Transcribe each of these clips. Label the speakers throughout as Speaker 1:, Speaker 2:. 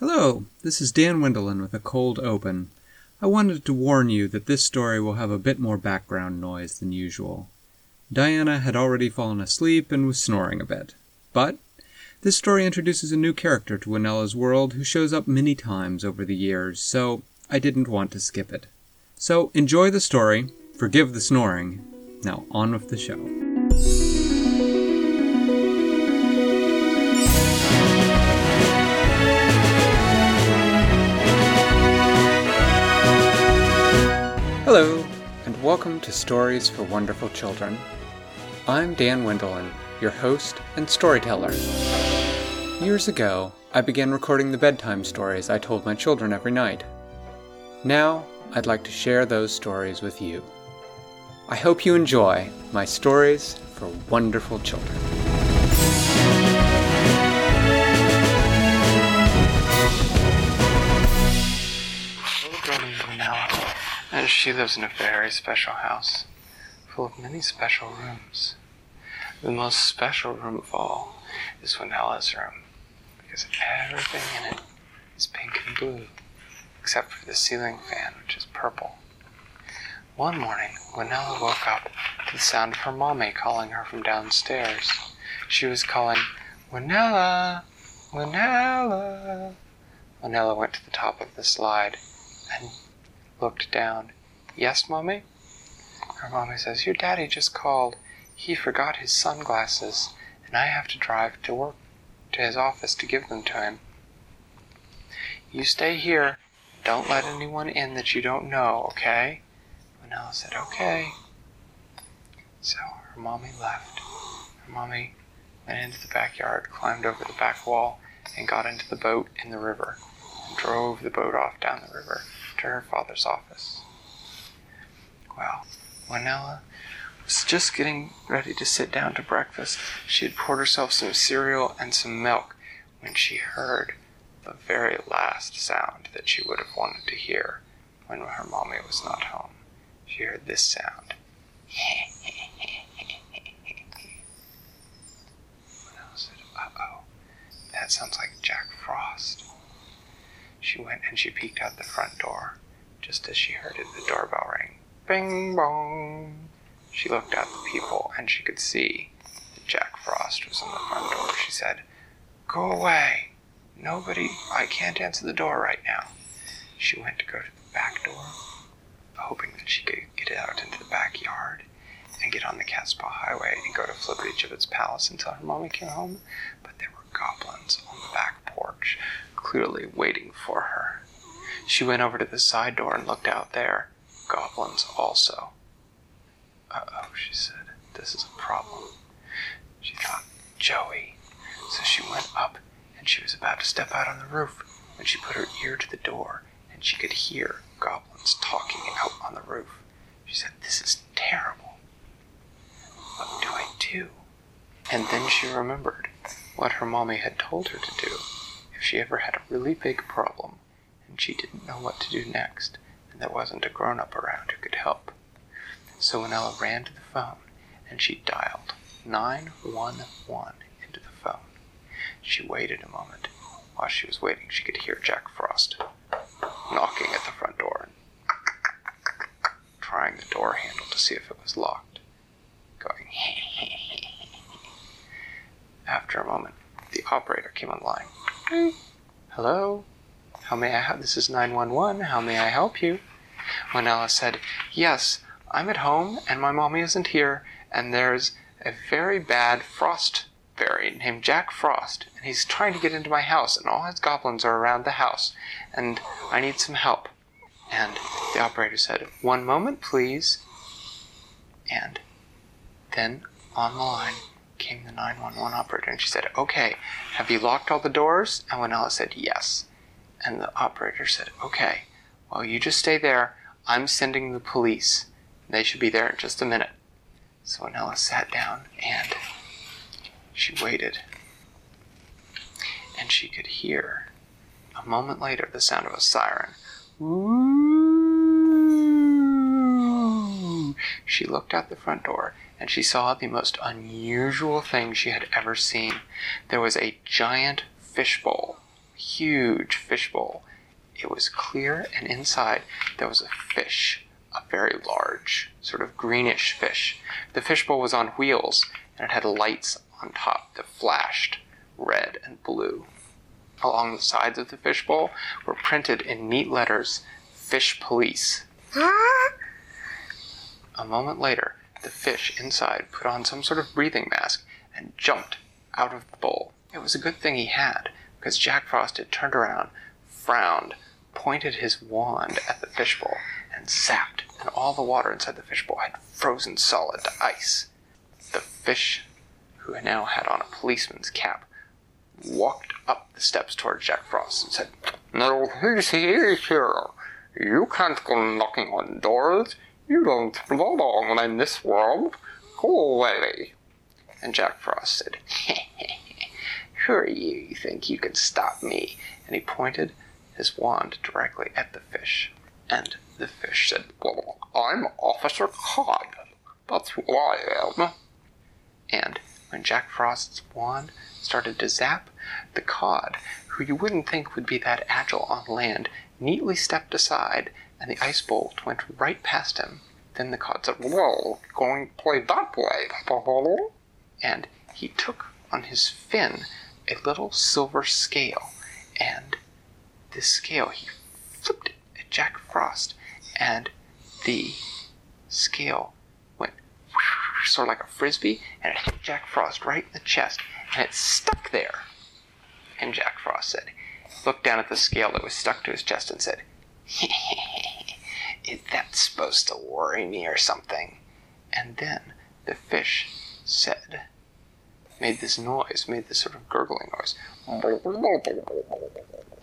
Speaker 1: Hello, this is Dan Wendelin with a cold open. I wanted to warn you that this story will have a bit more background noise than usual. Diana had already fallen asleep and was snoring a bit. But this story introduces a new character to Winella's world who shows up many times over the years, so I didn't want to skip it. So enjoy the story, forgive the snoring. Now on with the show. Hello, and welcome to Stories for Wonderful Children. I'm Dan Wendelin, your host and storyteller. Years ago, I began recording the bedtime stories I told my children every night. Now, I'd like to share those stories with you. I hope you enjoy my stories for wonderful children.
Speaker 2: And she lives in a very special house, full of many special rooms. The most special room of all is Winella's room, because everything in it is pink and blue, except for the ceiling fan, which is purple. One morning, Winella woke up to the sound of her mommy calling her from downstairs. She was calling, Winella, Winella. Winella went to the top of the slide and looked down. Yes, Mommy? Her mommy says, Your daddy just called. He forgot his sunglasses, and I have to drive to work to his office to give them to him. You stay here. Don't let anyone in that you don't know, okay? Winella said, Okay. So her mommy left. Her mommy went into the backyard, climbed over the back wall, and got into the boat in the river, and drove the boat off down the river to her father's office. Well, Winella was just getting ready to sit down to breakfast. She had poured herself some cereal and some milk when she heard the very last sound that she would have wanted to hear when her mommy was not home. She heard this sound. Winella said, uh oh, that sounds like. She went and she peeked out the front door. Just as she heard it, the doorbell ring. Bing bong. She looked at the people and she could see that Jack Frost was in the front door. She said, Go away. Nobody, I can't answer the door right now. She went to go to the back door, hoping that she could get out into the backyard and get on the Catspaw Highway and go to Flibbertigibbet's palace until her mommy came home. But there were goblins on the back porch, clearly waiting for her. She went over to the side door and looked out there. Goblins also. Uh oh, she said. This is a problem. She thought, Joey. So she went up and she was about to step out on the roof when she put her ear to the door and she could hear goblins talking out on the roof. She said, This is terrible. What do I do? And then she remembered what her mommy had told her to do if she ever had a really big problem and she didn't know what to do next and there wasn't a grown up around who could help. So Winella ran to the phone and she dialed 911 into the phone. She waited a moment. While she was waiting, she could hear Jack Frost knocking at the front door and trying the door handle to see if it was locked. Going, After a moment, the operator came online. Hello? How may I help? This is 911. How may I help you? Winella said, Yes, I'm at home and my mommy isn't here, and there's a very bad frost fairy named Jack Frost, and he's trying to get into my house, and all his goblins are around the house, and I need some help. And the operator said, One moment, please. And then on the line came the 911 operator, and she said, Okay, have you locked all the doors? And Winella said, Yes. And the operator said, Okay, well, you just stay there. I'm sending the police. They should be there in just a minute. So Winella sat down and she waited. And she could hear, a moment later, the sound of a siren. Ooh. She looked out the front door and she saw the most unusual thing she had ever seen. There was a giant fishbowl huge fishbowl. It was clear, and inside there was a fish, a very large, sort of greenish fish. The fishbowl was on wheels, and it had lights on top that flashed red and blue. Along the sides of the fishbowl were printed in neat letters, Fish Police. A moment later, the fish inside put on some sort of breathing mask and jumped out of the bowl. It was a good thing he had, because Jack Frost had turned around, frowned, pointed his wand at the fishbowl, and zapped, and all the water inside the fishbowl had frozen solid to ice. The fish, who now had on a policeman's cap, walked up the steps towards Jack Frost and said,
Speaker 3: No, he's here, here. You can't go knocking on doors. You don't belong in this world. Go away.
Speaker 2: And Jack Frost said, Who are you? You think you can stop me? And he pointed his wand directly at the fish. And the fish said,
Speaker 3: Well, I'm Officer Cod. That's who I am.
Speaker 2: And when Jack Frost's wand started to zap, the cod, who you wouldn't think would be that agile on land, neatly stepped aside, and the ice bolt went right past him. Then the cod said,
Speaker 3: Well, going to play that way,
Speaker 2: and he took on his fin a little silver scale, and this scale he flipped it at Jack Frost, and the scale went sort of like a frisbee, and it hit Jack Frost right in the chest, and it stuck there. And Jack Frost said, looked down at the scale that was stuck to his chest and said, Is that supposed to worry me or something? And then the fish said, made this noise, made this sort of gurgling noise.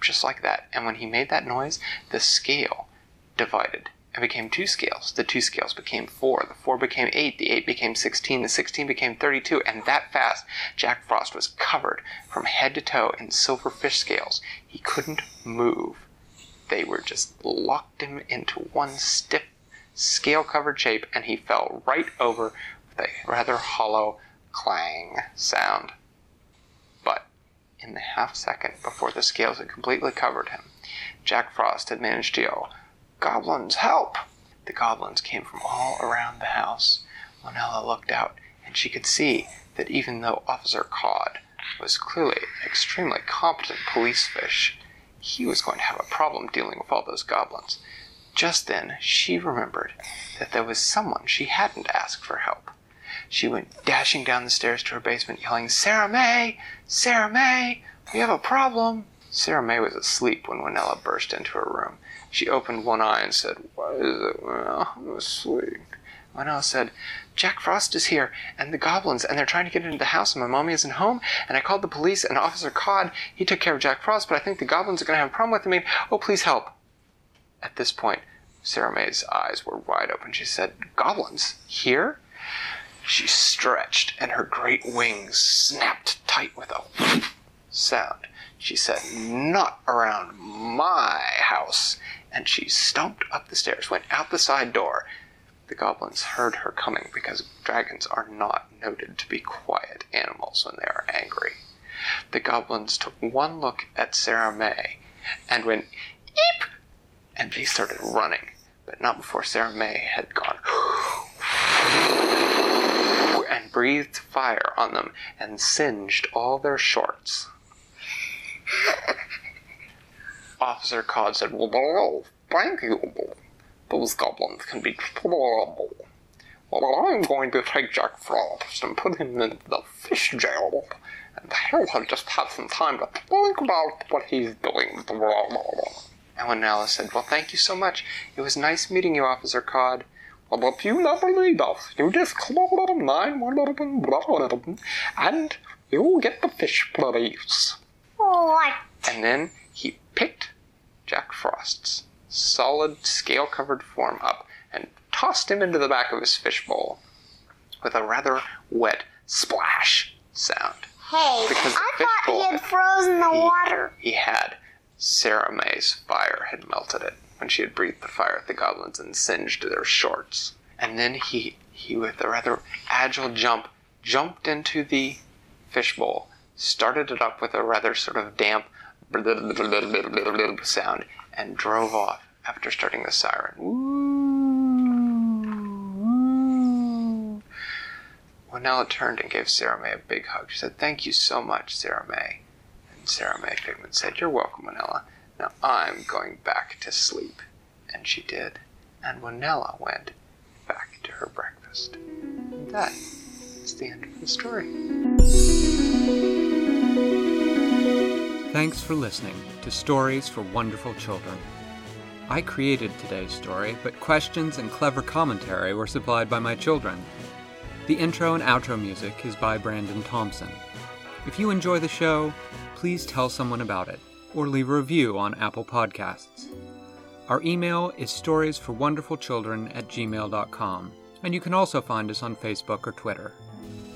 Speaker 2: Just like that. And when he made that noise, the scale divided and became two scales. The two scales became four. The four became eight. The eight became 16. The 16 became 32. And that fast, Jack Frost was covered from head to toe in silver fish scales. He couldn't move. They were just locked him into one stiff, scale covered shape, and he fell right over with a rather hollow clang sound. But in the half second before the scales had completely covered him, Jack Frost had managed to Goblins, help! The goblins came from all around the house. Winella looked out, and she could see that even though Officer Cod was clearly an extremely competent police fish, he was going to have a problem dealing with all those goblins. Just then she remembered that there was someone she hadn't asked for help. She went dashing down the stairs to her basement, yelling, Sarah May! Sarah May! We have a problem! Sarah May was asleep when Winella burst into her room. She opened one eye and said, What is it? Well, I'm asleep. Winella said, Jack Frost is here, and the goblins, and they're trying to get into the house, and my mommy isn't home, and I called the police, and Officer Cod, he took care of Jack Frost, but I think the goblins are going to have a problem with me. Oh, please help. At this point, Sarah May's eyes were wide open. She said, Goblins? Here? She stretched, and her great wings snapped tight with a sound. She said, Not around my house. And she stomped up the stairs, went out the side door. The goblins heard her coming because dragons are not noted to be quiet animals when they are angry. The goblins took one look at Sarah May and went, Eep! And they started running, but not before Sarah May had gone and breathed fire on them and singed all their shorts. Officer Cod said, Well, thank you. Those goblins can be horrible. Well, I'm going to take Jack Frost and put him in the fish jail, and he'll have just had some time to think about what he's doing with the world. And Winella said, Well, thank you so much. It was nice meeting you, Officer Cod.
Speaker 3: Well, if you never need us, you just call a nine one eleven and you'll get the fish police.
Speaker 4: What?
Speaker 2: And then he picked Jack Frost's solid, scale covered form up and tossed him into the back of his fishbowl with a rather wet splash sound.
Speaker 4: Hey,
Speaker 2: Because
Speaker 4: I thought he had frozen the
Speaker 2: he-
Speaker 4: water.
Speaker 2: He had. Sarah May's fire had melted it when she had breathed the fire at the goblins and singed their shorts. And then he, he with a rather agile jump, jumped into the fishbowl, started it up with a rather sort of damp
Speaker 4: sound and drove off after starting the siren. Winella turned and gave Sarah May a big hug. She said, Thank you so much, Sarah May. And Sarah May Figment said, You're welcome, Winella. Now I'm going back to sleep. And she did. And Winella went back to her breakfast. And that is the end of the story.
Speaker 2: Thanks for listening to Stories for Wonderful Children. I created today's story, but questions and clever commentary were supplied by my children. The intro and outro music is by Brandon Thompson. If you enjoy the show, please tell someone about it or leave a review on Apple Podcasts. Our email is storiesforwonderfulchildren at gmail.com, and you can also find us on Facebook or Twitter.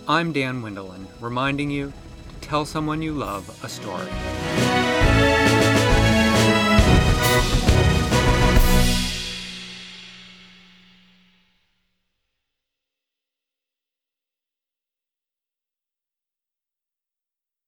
Speaker 2: I'm Dan Wendelin, reminding you tell someone you love a story.